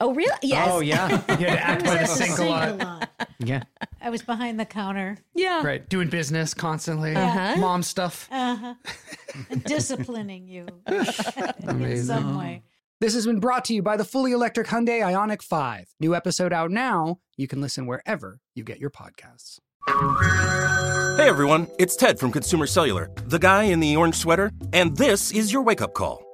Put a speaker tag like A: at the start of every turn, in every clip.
A: Oh, really? Yes.
B: Oh yeah, you had to act by the sink a lot. Yeah,
C: I was behind the counter,
A: Yeah.
B: right. Doing business constantly,
A: Uh-huh.
B: mom stuff.
C: uh-huh, disciplining you in some way.
D: This has been brought to you by the fully electric Hyundai IONIQ 5. New episode out now. You can listen wherever you get your podcasts.
E: Hey everyone, it's Ted from Consumer Cellular, the guy in the orange sweater, and this is your wake up call.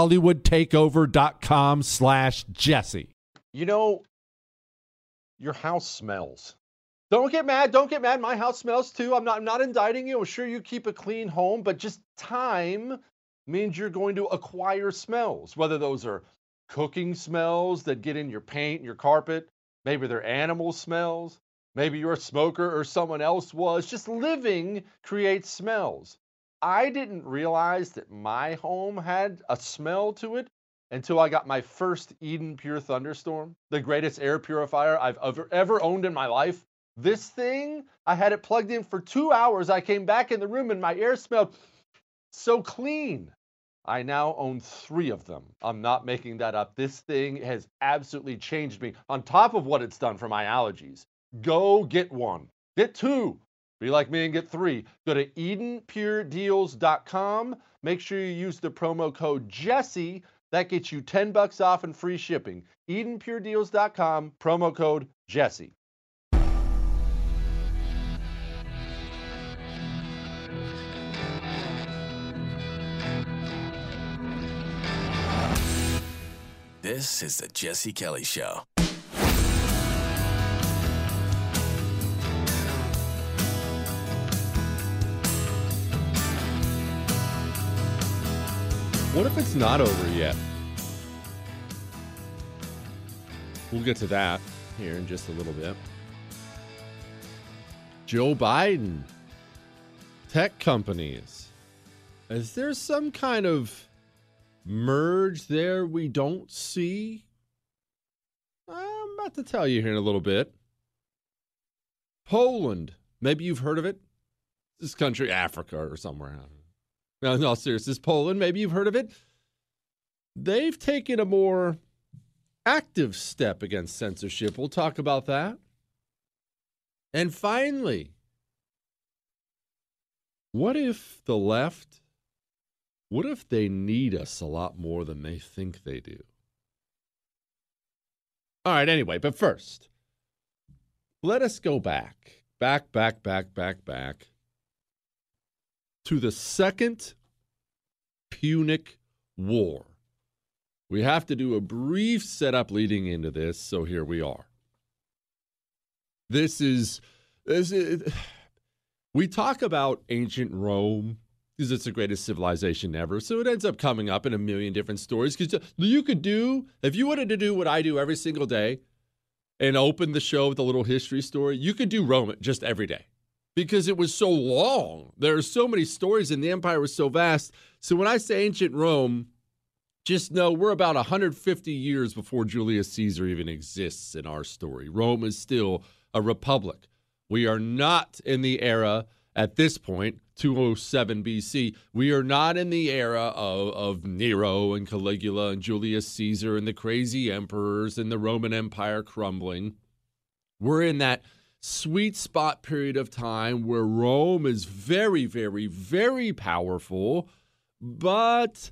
F: hollywoodtakeover.com slash jesse
G: You know, your house smells. Don't get mad. Don't get mad. My house smells too. I'm not. I'm not indicting you. I'm sure you keep a clean home, but just time means you're going to acquire smells. Whether those are cooking smells that get in your paint, your carpet. Maybe they're animal smells. Maybe you're a smoker or someone else was. Just living creates smells. I didn't realize that my home had a smell to it until I got my first Eden Pure Thunderstorm, the greatest air purifier I've ever, ever owned in my life. This thing, I had it plugged in for two hours. I came back in the room and my air smelled so clean. I now own three of them. I'm not making that up. This thing has absolutely changed me on top of what it's done for my allergies. Go get one, get two. Be like me and get three. Go to EdenPureDeals.com. Make sure you use the promo code Jesse. That gets you 10 bucks off and free shipping. EdenPureDeals.com, promo code Jesse.
H: This is the Jesse Kelly Show.
F: What if it's not over yet we'll get to that here in just a little bit joe biden tech companies is there some kind of merge there we don't see? I'm about to tell you here in a little bit. Poland, maybe you've heard of it. This country, Africa or somewhere. No, no, serious. This Poland, maybe you've heard of it. They've taken a more active step against censorship. We'll talk about that. And finally, what if the left What if they need us a lot more than they think they do? All right, anyway, but first, let us go back, back, back, back, back, back to the Second Punic War. We have to do a brief setup leading into this, so here we are. This is this is we talk about ancient Rome because it's the greatest civilization ever. So it ends up coming up in a million different stories. Because you could do, if you wanted to do what I do every single day and open the show with a little history story, you could do Rome just every day because it was so long. There are so many stories and the empire was so vast. So when I say ancient Rome, just know we're about 150 years before Julius Caesar even exists in our story. Rome is still a republic. We are not in the era at this point, 207 BC, we are not in the era of, of Nero and Caligula and Julius Caesar and the crazy emperors and the Roman Empire crumbling. We're in that sweet spot period of time where Rome is very, very, very powerful, but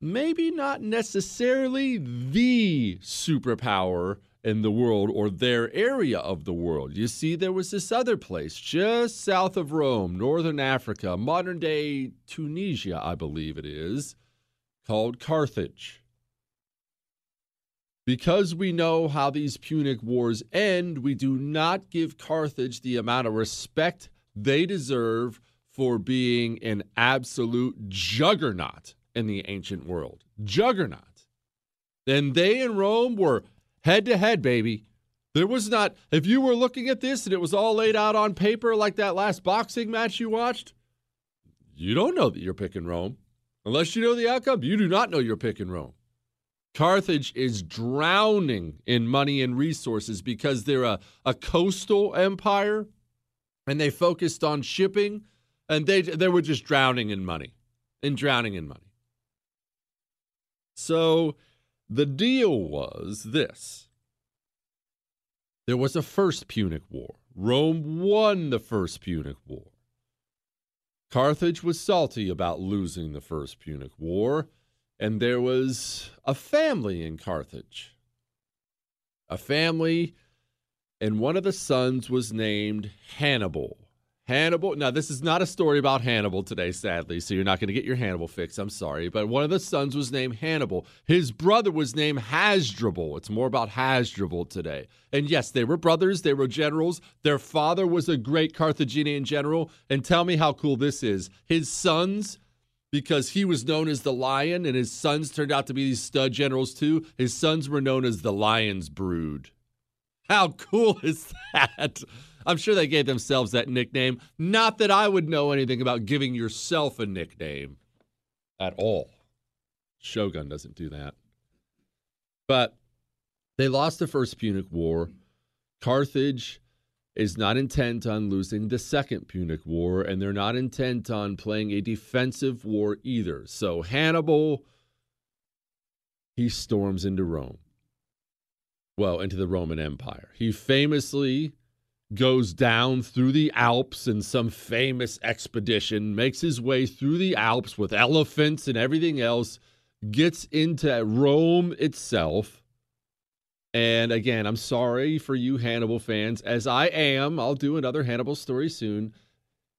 F: maybe not necessarily the superpower in the world or their area of the world. You see, there was this other place just south of Rome, northern Africa, modern day Tunisia, I believe it is, called Carthage. Because we know how these Punic Wars end, we do not give Carthage the amount of respect they deserve for being an absolute juggernaut in the ancient world. Juggernaut. Then they and Rome were head to head, baby. There was not, if you were looking at this and it was all laid out on paper like that last boxing match you watched, you don't know that you're picking Rome. Unless you know the outcome, you do not know you're picking Rome. Carthage is drowning in money and resources because they're a, a coastal empire and they focused on shipping and they, they were just drowning in money and drowning in money. So, the deal was this there was a first Punic War. Rome won the first Punic War. Carthage was salty about losing the first Punic War, and there was a family in Carthage. A family, and one of the sons was named Hannibal. Hannibal. Now, this is not a story about Hannibal today, sadly, so you're not going to get your Hannibal fix. I'm sorry. But one of the sons was named Hannibal. His brother was named Hasdrubal. It's more about Hasdrubal today. And yes, they were brothers, they were generals. Their father was a great Carthaginian general. And tell me how cool this is. His sons, because he was known as the lion, and his sons turned out to be these stud generals too, his sons were known as the lion's brood. How cool is that? I'm sure they gave themselves that nickname. Not that I would know anything about giving yourself a nickname at all. Shogun doesn't do that. But they lost the first Punic War. Carthage is not intent on losing the second Punic War, and they're not intent on playing a defensive war either. So Hannibal, he storms into Rome. Well, into the Roman Empire. He famously goes down through the Alps in some famous expedition, makes his way through the Alps with elephants and everything else, gets into Rome itself. And again, I'm sorry for you Hannibal fans, as I am. I'll do another Hannibal story soon.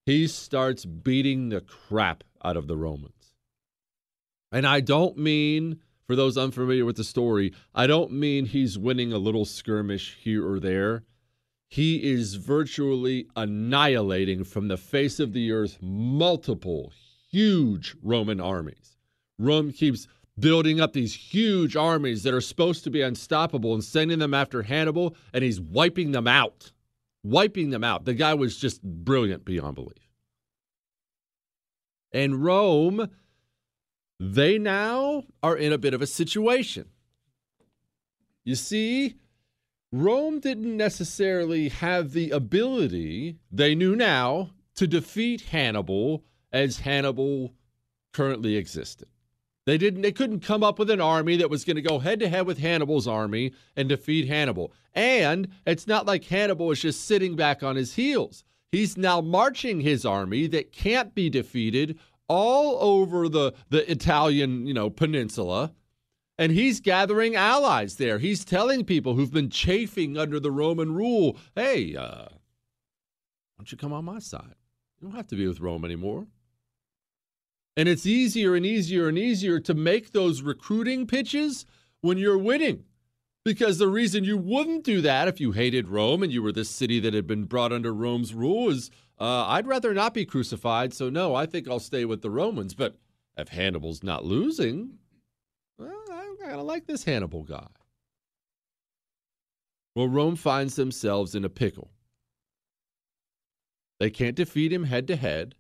F: He starts beating the crap out of the Romans. And I don't mean, for those unfamiliar with the story, I don't mean he's winning a little skirmish here or there he is virtually annihilating from the face of the earth multiple huge Roman armies. Rome keeps building up these huge armies that are supposed to be unstoppable and sending them after Hannibal, and he's wiping them out. Wiping them out. The guy was just brilliant beyond belief. And Rome, they now are in a bit of a situation. You see, Rome didn't necessarily have the ability, they knew now, to defeat Hannibal as Hannibal currently existed. They didn't they couldn't come up with an army that was going to go head to head with Hannibal's army and defeat Hannibal. And it's not like Hannibal is just sitting back on his heels. He's now marching his army that can't be defeated all over the, the Italian, you know, peninsula. And he's gathering allies there. He's telling people who've been chafing under the Roman rule, hey, uh, why don't you come on my side? You don't have to be with Rome anymore. And it's easier and easier and easier to make those recruiting pitches when you're winning. Because the reason you wouldn't do that if you hated Rome and you were this city that had been brought under Rome's rule is uh, I'd rather not be crucified. So, no, I think I'll stay with the Romans. But if Hannibal's not losing, well, I kind of like this Hannibal guy. Well, Rome finds themselves in a pickle. They can't defeat him head to head.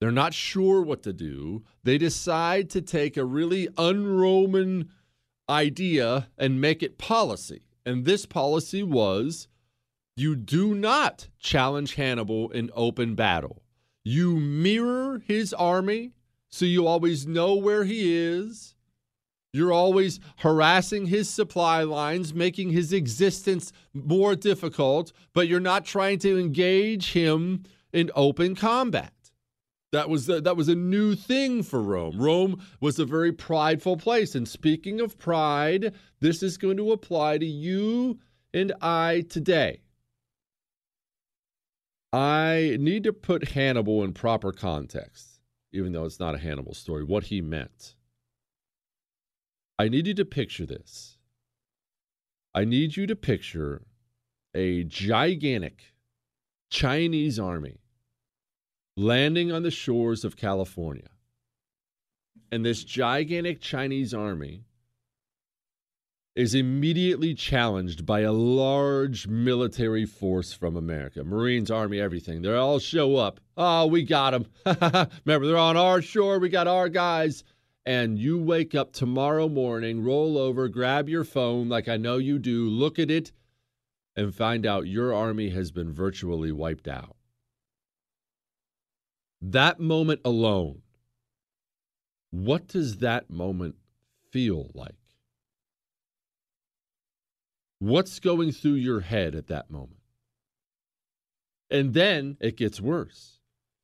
F: They're not sure what to do. They decide to take a really un Roman idea and make it policy. And this policy was you do not challenge Hannibal in open battle. You mirror his army so you always know where he is. You're always harassing his supply lines, making his existence more difficult, but you're not trying to engage him in open combat. That was a, that was a new thing for Rome. Rome was a very prideful place, and speaking of pride, this is going to apply to you and I today. I need to put Hannibal in proper context, even though it's not a Hannibal story, what he meant. I need you to picture this. I need you to picture a gigantic Chinese army landing on the shores of California. And this gigantic Chinese army is immediately challenged by a large military force from America Marines, Army, everything. They all show up. Oh, we got them. Remember, they're on our shore. We got our guys. And you wake up tomorrow morning, roll over, grab your phone like I know you do, look at it, and find out your army has been virtually wiped out. That moment alone, what does that moment feel like? What's going through your head at that moment? And then it gets worse.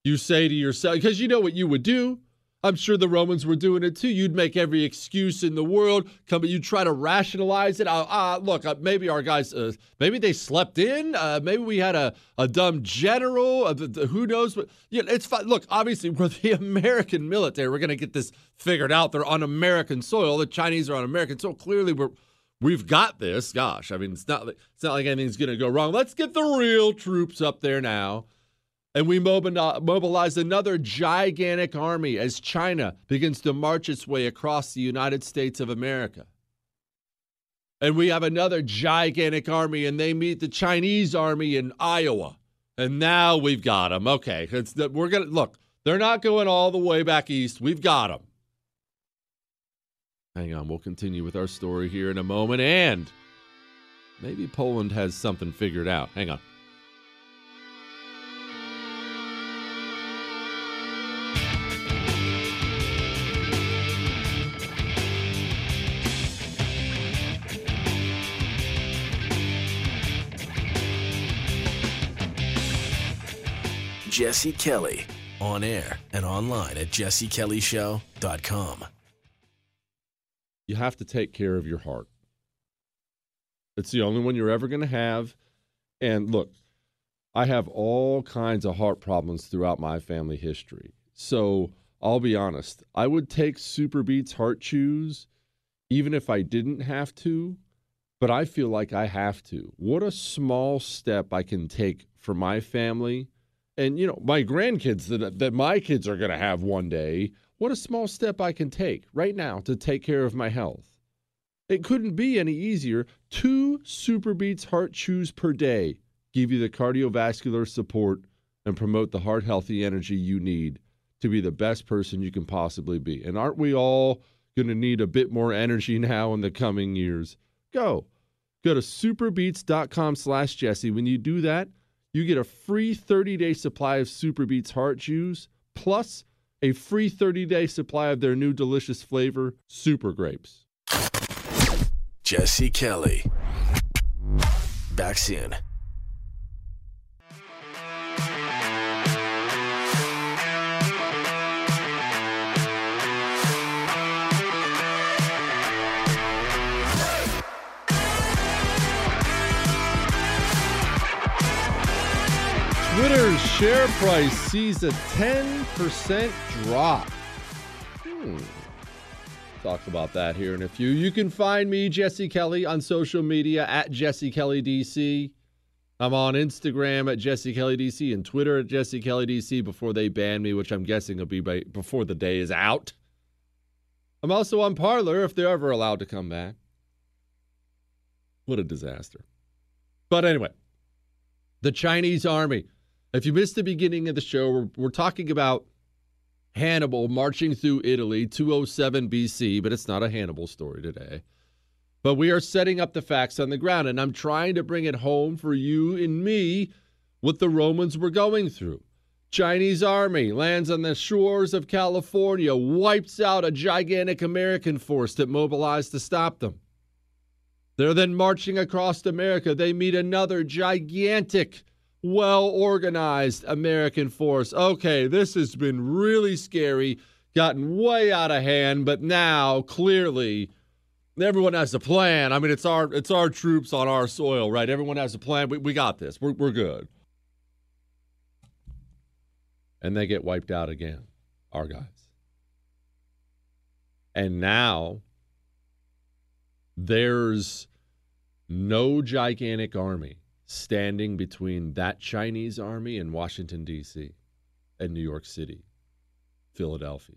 F: You say to yourself, because you know what you would do. I'm sure the Romans were doing it too. You'd make every excuse in the world. Come, you try to rationalize it. Uh, uh, look, uh, maybe our guys, uh, maybe they slept in. Uh, maybe we had a, a dumb general. Uh, the, the, who knows? But yeah, it's fine. Look, obviously we're the American military. We're to get this figured out. They're on American soil. The Chinese are on American soil. Clearly, we're we've got this. Gosh, I mean, it's not it's not like anything's to go wrong. Let's get the real troops up there now and we mobilize another gigantic army as China begins to march its way across the United States of America. And we have another gigantic army, and they meet the Chinese army in Iowa. And now we've got them. Okay, the, we're gonna look. They're not going all the way back east. We've got them. Hang on, we'll continue with our story here in a moment, and maybe Poland has something figured out. Hang on.
H: Jesse Kelly on air and online at jessekellyshow.com.
F: You have to take care of your heart. It's the only one you're ever going to have. And look, I have all kinds of heart problems throughout my family history. So I'll be honest, I would take SuperBeets Heart Chews even if I didn't have to, but I feel like I have to. What a small step I can take for my family and you know my grandkids that that my kids are going to have one day what a small step i can take right now to take care of my health. It couldn't be any easier. Two SuperBeets heart chews per day give you the cardiovascular support and promote the heart healthy energy you need to be the best person you can possibly be. And aren't we all going to need a bit more energy now in the coming years? Go. Go to superbeets.com slash jesse. When you do that you get a free 30 day supply of SuperBeets Heart Chews, plus a free 30 day supply of their new delicious flavor, Super Grapes.
H: Jesse Kelly. Back soon.
F: Twitter's share price sees a 10% drop. Hmm. Talk about that here in a few. You can find me, Jesse Kelly, on social media at Jesse Kelly DC. I'm on Instagram at Jesse Kelly DC and Twitter at Jesse Kelly DC before they ban me, which I'm guessing will be by, before the day is out. I'm also on Parler if they're ever allowed to come back. What a disaster. But anyway, the Chinese army. If you missed the beginning of the show, we're, we're talking about Hannibal marching through Italy, 207 BC, but it's not a Hannibal story today. But we are setting up the facts on the ground, and I'm trying to bring it home for you and me what the Romans were going through. Chinese army lands on the shores of California, wipes out a gigantic American force that mobilized to stop them. They're then marching across America. They meet another gigantic, well organized American force. Okay, this has been really scary, gotten way out of hand, but now clearly everyone has a plan. I mean, it's our it's our troops on our soil, right? Everyone has a plan. We, we got this. We're, we're good. And they get wiped out again, our guys. And now there's no gigantic army standing between that Chinese army and Washington, D.C., and New York City, Philadelphia.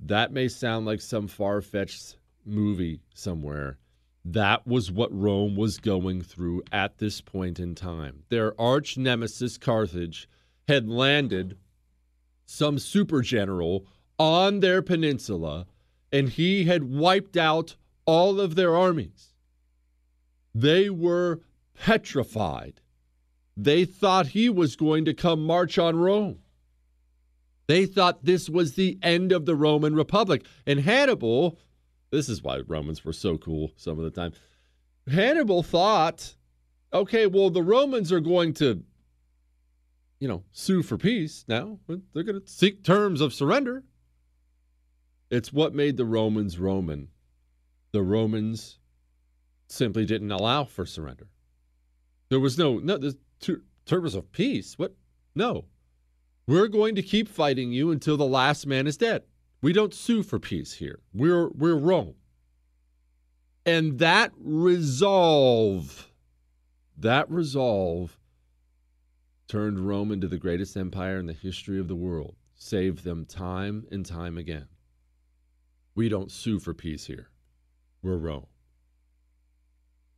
F: That may sound like some far fetched movie somewhere. That was what Rome was going through at this point in time. Their arch nemesis, Carthage, had landed some super general on their peninsula, and he had wiped out all of their armies. They were petrified. They thought he was going to come march on Rome. They thought this was the end of the Roman Republic. And Hannibal, this is why Romans were so cool some of the time. Hannibal thought, okay, well, the Romans are going to, you know, sue for peace now. They're going to seek terms of surrender. It's what made the Romans Roman. The Romans simply didn't allow for surrender. There was no, no, the terms of peace. What? No. We're going to keep fighting you until the last man is dead. We don't sue for peace here. We're we're Rome. And that resolve, that resolve turned Rome into the greatest empire in the history of the world, saved them time and time again. We don't sue for peace here. We're Rome.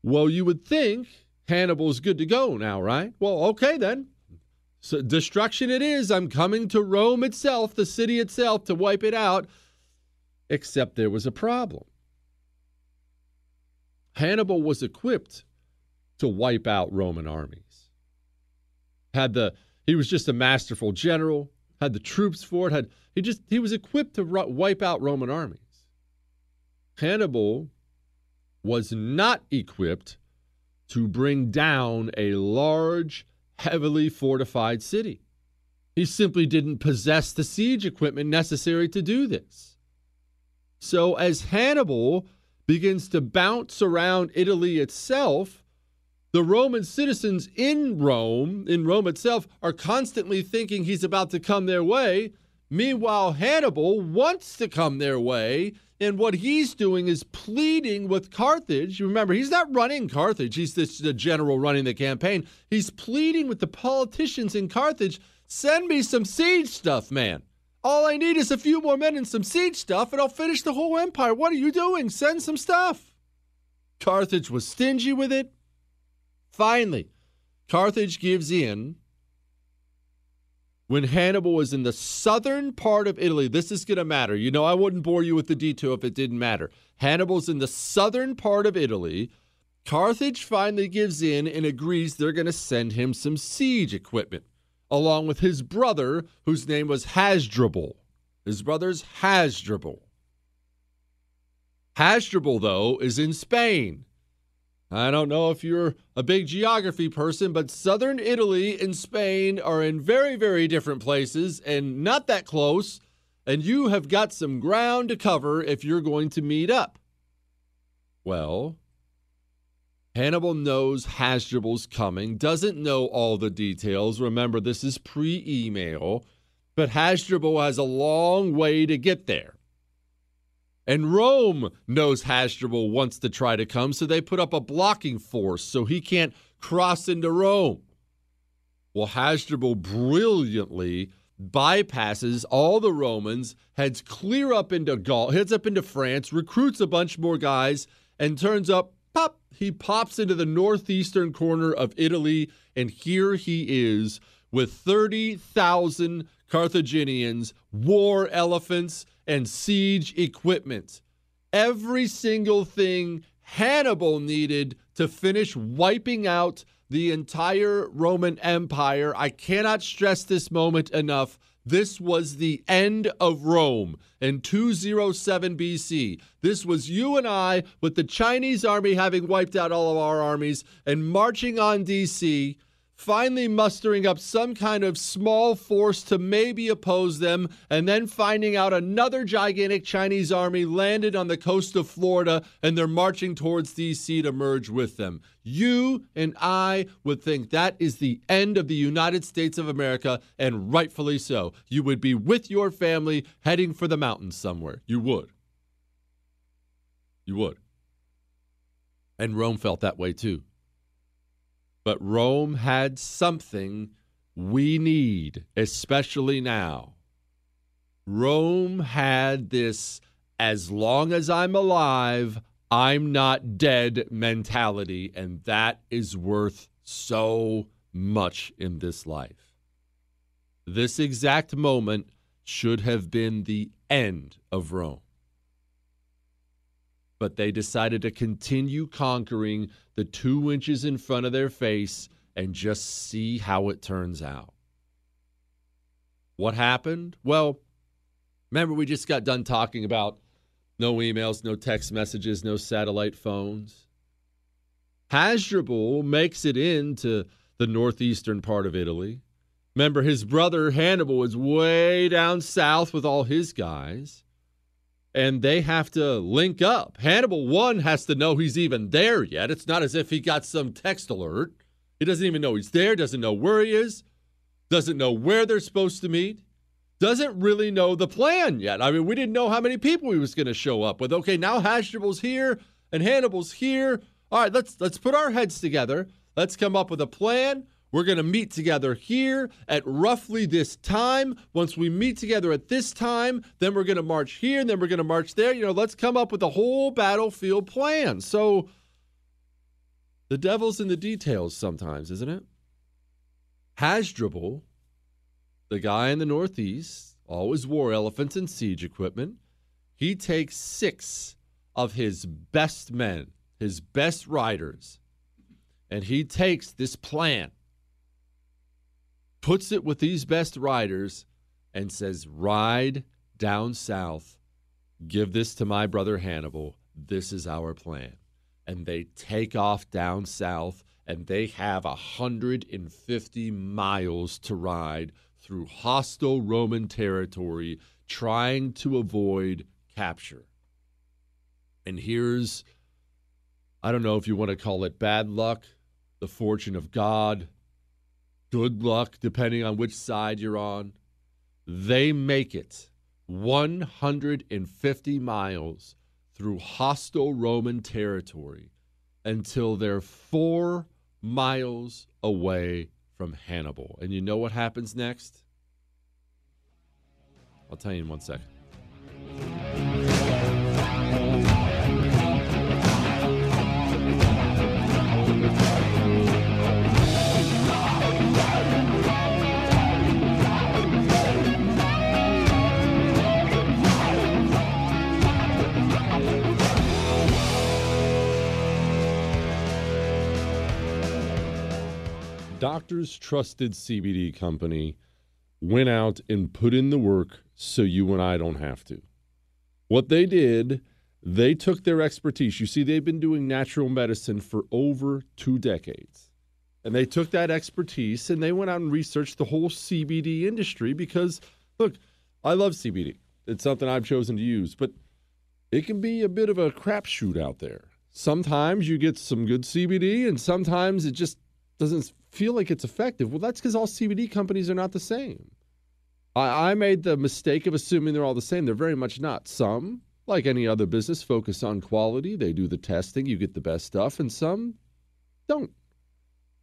F: Well, you would think Hannibal's good to go now, right? Well, okay then. So destruction it is. I'm coming to Rome itself, the city itself, to wipe it out. Except there was a problem. Hannibal was equipped to wipe out Roman armies. Had the he was just a masterful general, had the troops for it, had he just he was equipped to wipe out Roman armies. Hannibal was not equipped to bring down a large heavily fortified city. He simply didn't possess the siege equipment necessary to do this. So, as Hannibal begins to bounce around Italy itself, the Roman citizens in Rome, in Rome itself, are constantly thinking he's about to come their way. Meanwhile, Hannibal wants to come their way and what he's doing is pleading with Carthage. Remember, he's not running Carthage, he's this, the general running the campaign. He's pleading with the politicians in Carthage send me some siege stuff, man. All I need is a few more men and some siege stuff, and I'll finish the whole empire. What are you doing? Send some stuff. Carthage was stingy with it. Finally, Carthage gives in when Hannibal was in the southern part of Italy, this is going to matter. You know, I wouldn't bore you with the detail if it didn't matter. Hannibal's in the southern part of Italy. Carthage finally gives in and agrees they're going to send him some siege equipment, along with his brother, whose name was Hasdrubal. His brother's Hasdrubal. Hasdrubal, though, is in Spain. I don't know if you're a big geography person, but southern Italy and Spain are in very, very different places and not that close. And you have got some ground to cover if you're going to meet up. Well, Hannibal knows Hasdrubal's coming, doesn't know all the details. Remember, this is pre email, but Hasdrubal has a long way to get there. And Rome knows Hasdrubal wants to try to come, so they put up a blocking force so he can't cross into Rome. Well, Hasdrubal brilliantly bypasses all the Romans, heads clear up into Gaul, heads up into France, recruits a bunch more guys, and turns up pop, he pops into the northeastern corner of Italy, and here he is with 30,000 Carthaginians, war elephants, and siege equipment. Every single thing Hannibal needed to finish wiping out the entire Roman Empire. I cannot stress this moment enough. This was the end of Rome in 207 BC. This was you and I, with the Chinese army having wiped out all of our armies and marching on DC, finally mustering up some kind of small force to maybe oppose them, and then finding out another gigantic Chinese army landed on the coast of Florida and they're marching towards DC to merge with them. You and I would think that is the end of the United States of America, and rightfully so. You would be with your family heading for the mountains somewhere. You would. You would. And Rome felt that way too. But Rome had something we need, especially now. Rome had this as long as I'm alive, I'm not dead mentality, and that is worth so much in this life. This exact moment should have been the end of Rome. But they decided to continue conquering the two inches in front of their face and just see how it turns out. What happened? Well, remember, we just got done talking about no emails, no text messages, no satellite phones. Hasdrubal makes it into the northeastern part of Italy. Remember, his brother Hannibal is way down south with all his guys, and they have to link up. Hannibal, one, has to know he's even there yet. It's not as if he got some text alert. He doesn't even know he's there, doesn't know where he is, doesn't know where they're supposed to meet doesn't really know the plan yet. I mean, we didn't know how many people he was going to show up with. Okay, now Hasdrubal's here and Hannibal's here. All right, let's let's put our heads together. Let's come up with a plan. We're going to meet together here at roughly this time. Once we meet together at this time, then we're going to march here and then we're going to march there. You know, let's come up with a whole battlefield plan. So the devil's in the details sometimes, isn't it? Hasdrubal the guy in the Northeast, always wore elephants and siege equipment, he takes six of his best men, his best riders, and he takes this plan, puts it with these best riders, and says, Ride down south, give this to my brother Hannibal. This is our plan. And they take off down south, and they have 150 miles to ride through hostile Roman territory, trying to avoid capture. And here's, I don't know if you want to call it bad luck, the fortune of God, good luck, depending on which side you're on. They make it 150 miles through hostile Roman territory until they're four miles away from Hannibal. And you know what happens next? I'll tell you in one second. Doctors Trusted CBD Company went out and put in the work so you and I don't have to. What they did, they took their expertise. You see, they've been doing natural medicine for over two decades. And they took that expertise and they went out and researched the whole CBD industry because, look, I love CBD. It's something I've chosen to use, but it can be a bit of a crapshoot out there. sometimes you get some good CBD and sometimes it just doesn't feel like it's effective. Well, that's because all CBD companies are not the same. I, I made the mistake of assuming they're all the same. They're very much not. Some, like any other business, focus on quality. They do the testing, you get the best stuff, and some don't.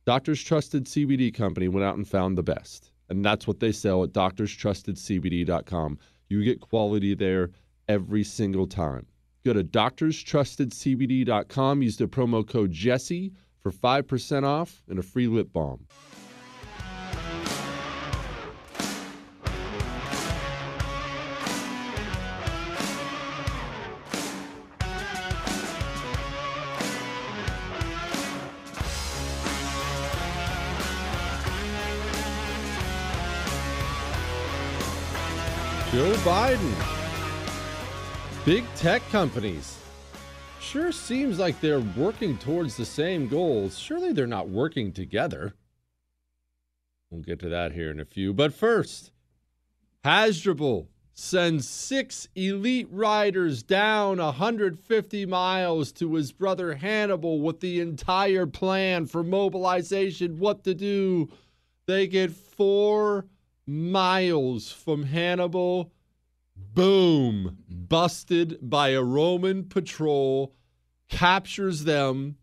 F: Doctors Trusted CBD Company went out and found the best. And that's what they sell at doctorstrustedcbd.com. You get quality there every single time. Go to doctorstrustedcbd.com, use the promo code Jesse for 5% off and a free lip balm. Joe Biden. Big tech companies. Sure seems like they're working towards the same goals. Surely they're not working together. We'll get to that here in a few. But first, Hasdrubal sends six elite riders down 150 miles to his brother Hannibal with the entire plan for mobilization, what to do. They get four miles from Hannibal. Boom. Busted by a Roman patrol, captures them,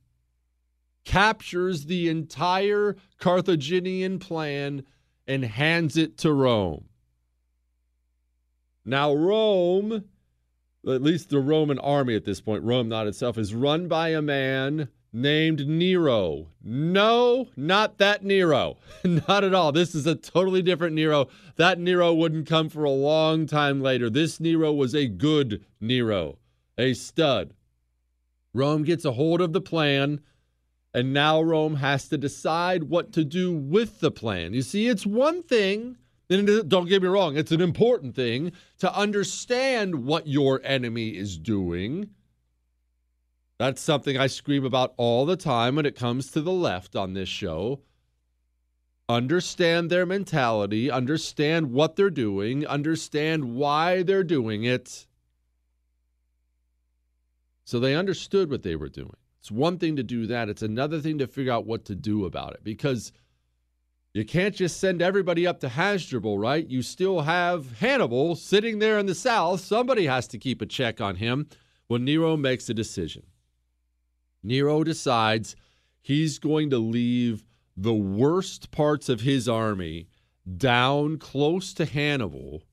F: captures the entire Carthaginian plan, and hands it to Rome. Now, Rome, at least the Roman army at this point, Rome not itself, is run by a man named Nero. No, not that Nero. not at all. This is a totally different Nero. That Nero wouldn't come for a long time later. This Nero was a good Nero, a stud. Rome gets a hold of the plan, and now Rome has to decide what to do with the plan. You see, it's one thing. And don't get me wrong, it's an important thing to understand what your enemy is doing that's something I scream about all the time when it comes to the left on this show. Understand their mentality, understand what they're doing, understand why they're doing it. So they understood what they were doing. It's one thing to do that, it's another thing to figure out what to do about it because you can't just send everybody up to Hasdrubal, right? You still have Hannibal sitting there in the south. Somebody has to keep a check on him when Nero makes a decision. Nero decides he's going to leave the worst parts of his army down close to Hannibal,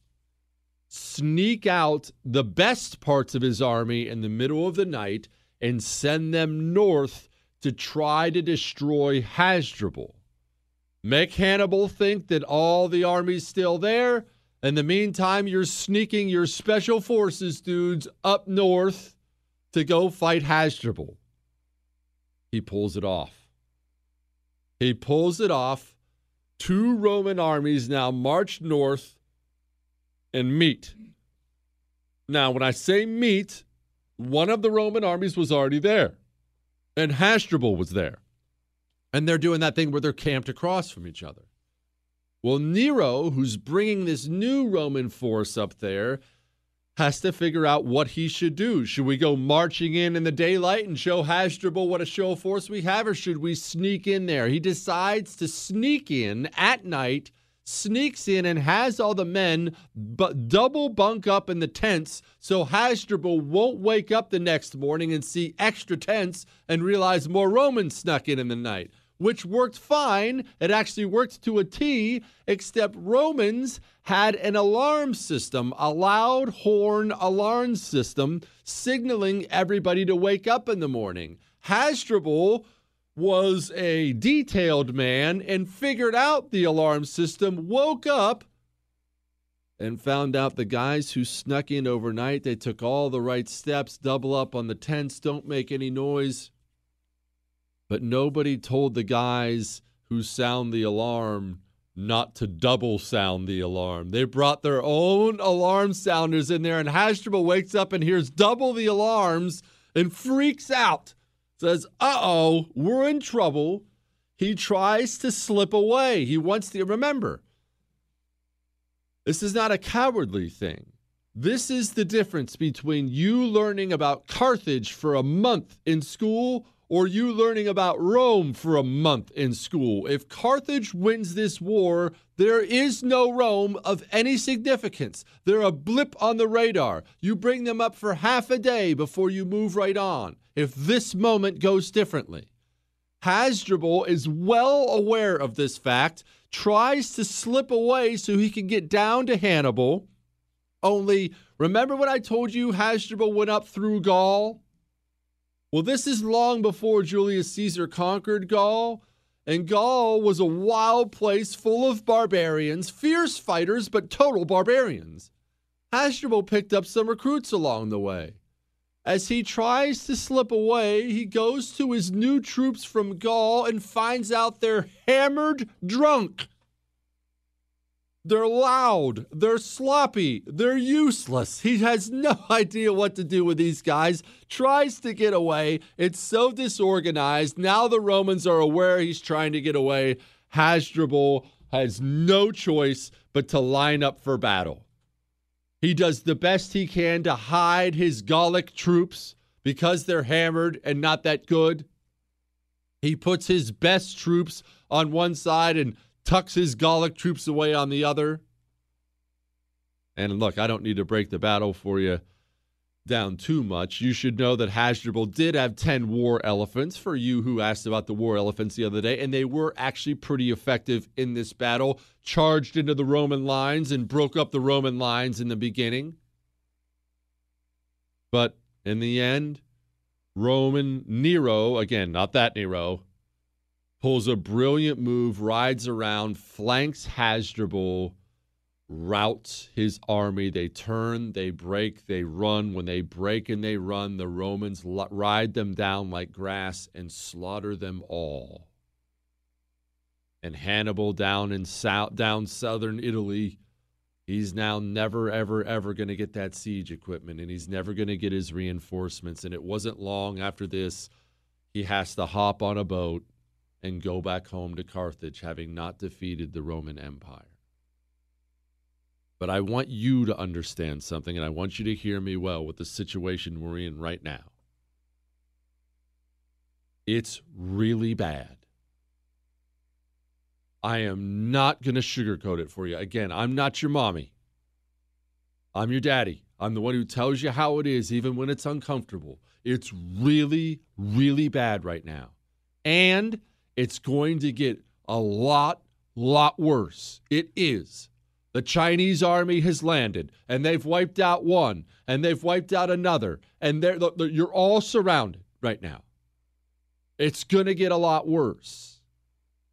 F: sneak out the best parts of his army in the middle of the night, and send them north to try to destroy Hasdrubal. Make Hannibal think that all the army's still there. In the meantime, you're sneaking your special forces dudes up north to go fight Hasdrubal. He pulls it off. He pulls it off. Two Roman armies now march north and meet. Now, when I say meet, one of the Roman armies was already there, and Hasdrubal was there. And they're doing that thing where they're camped across from each other. Well, Nero, who's bringing this new Roman force up there, has to figure out what he should do. Should we go marching in in the daylight and show Hasdrubal what a show of force we have, or should we sneak in there? He decides to sneak in at night, sneaks in, and has all the men but double bunk up in the tents so Hasdrubal won't wake up the next morning and see extra tents and realize more Romans snuck in in the night which worked fine. It actually worked to a T, except Romans had an alarm system, a loud horn alarm system, signaling everybody to wake up in the morning. Hasdrubal was a detailed man and figured out the alarm system, woke up, and found out the guys who snuck in overnight, they took all the right steps, double up on the tents, don't make any noise but nobody told the guys who sound the alarm not to double sound the alarm. They brought their own alarm sounders in there, and Hasdrubal wakes up and hears double the alarms and freaks out. Says, uh oh, we're in trouble. He tries to slip away. He wants to remember. This is not a cowardly thing. This is the difference between you learning about Carthage for a month in school or you learning about Rome for a month in school. If Carthage wins this war, there is no Rome of any significance. They're a blip on the radar. You bring them up for half a day before you move right on. If this moment goes differently, Hasdrubal is well aware of this fact, tries to slip away so he can get down to Hannibal. Only, remember what I told you Hasdrubal went up through Gaul? Well, this is long before Julius Caesar conquered Gaul, and Gaul was a wild place full of barbarians, fierce fighters, but total barbarians. Hasdrubal picked up some recruits along the way. As he tries to slip away, he goes to his new troops from Gaul and finds out they're hammered drunk. They're loud, they're sloppy, they're useless. He has no idea what to do with these guys, tries to get away. It's so disorganized. Now the Romans are aware he's trying to get away. Hasdrubal has no choice but to line up for battle. He does the best he can to hide his Gallic troops because they're hammered and not that good. He puts his best troops on one side and tucks his Gallic troops away on the other. And look, I don't need to break the battle for you down too much. You should know that Hasdrubal did have 10 war elephants for you who asked about the war elephants the other day, and they were actually pretty effective in this battle, charged into the Roman lines and broke up the Roman lines in the beginning. But in the end, Roman Nero, again, not that Nero, pulls a brilliant move, rides around, flanks Hasdrubal, routs his army. They turn, they break, they run. When they break and they run, the Romans ride them down like grass and slaughter them all. And Hannibal down in south, down southern Italy, he's now never, ever, ever going to get that siege equipment, and he's never going to get his reinforcements. And it wasn't long after this, he has to hop on a boat and go back home to Carthage, having not defeated the Roman Empire. But I want you to understand something, and I want you to hear me well with the situation we're in right now. It's really bad. I am not going to sugarcoat it for you. Again, I'm not your mommy. I'm your daddy. I'm the one who tells you how it is, even when it's uncomfortable. It's really, really bad right now. And it's going to get a lot, lot worse. It is. The Chinese army has landed, and they've wiped out one, and they've wiped out another, and they're, they're you're all surrounded right now. It's going to get a lot worse.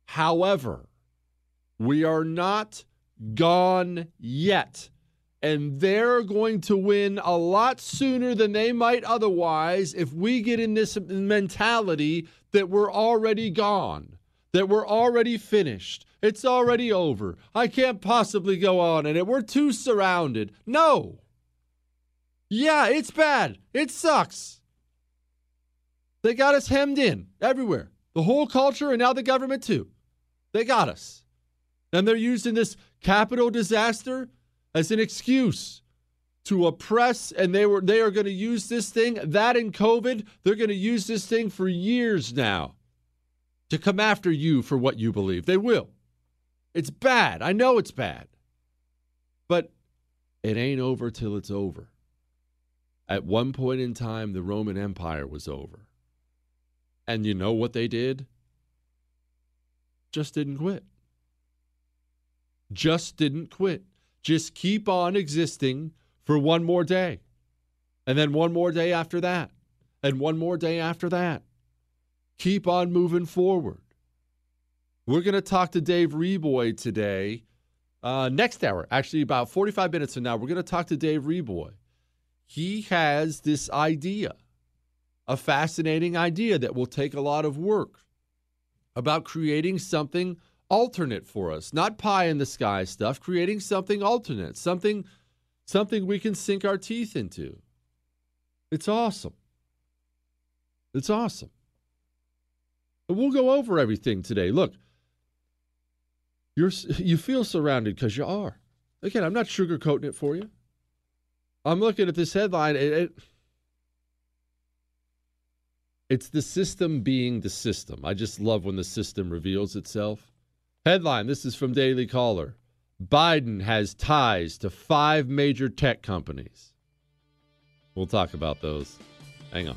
F: However, we are not gone yet. And they're going to win a lot sooner than they might otherwise if we get in this mentality that we're already gone, that we're already finished, it's already over. I can't possibly go on in it. We're too surrounded. No. Yeah, it's bad. It sucks. They got us hemmed in everywhere. The whole culture and now the government too. They got us. And they're using this capital disaster as an excuse to oppress and they were they are going to use this thing that in covid they're going to use this thing for years now to come after you for what you believe they will it's bad. I know it's bad. But it ain't over till it's over. At one point in time, the Roman Empire was over. And you know what they did? Just didn't quit. Just didn't quit. Just keep on existing for one more day. And then one more day after that. And one more day after that. Keep on moving forward. We're going to talk to Dave Reaboi today. Uh, next hour, actually, about 45 minutes from now, we're going to talk to Dave Reaboi. He has this idea, a fascinating idea that will take a lot of work about creating something alternate for us, not pie in the sky stuff, creating something alternate, something something we can sink our teeth into. It's awesome. It's awesome. But we'll go over everything today. Look, you're, you feel surrounded because you are. Again, I'm not sugarcoating it for you. I'm looking at this headline. It, it, it's the system being the system. I just love when the system reveals itself. Headline this is from Daily Caller Biden has ties to five major tech companies. We'll talk about those. Hang on.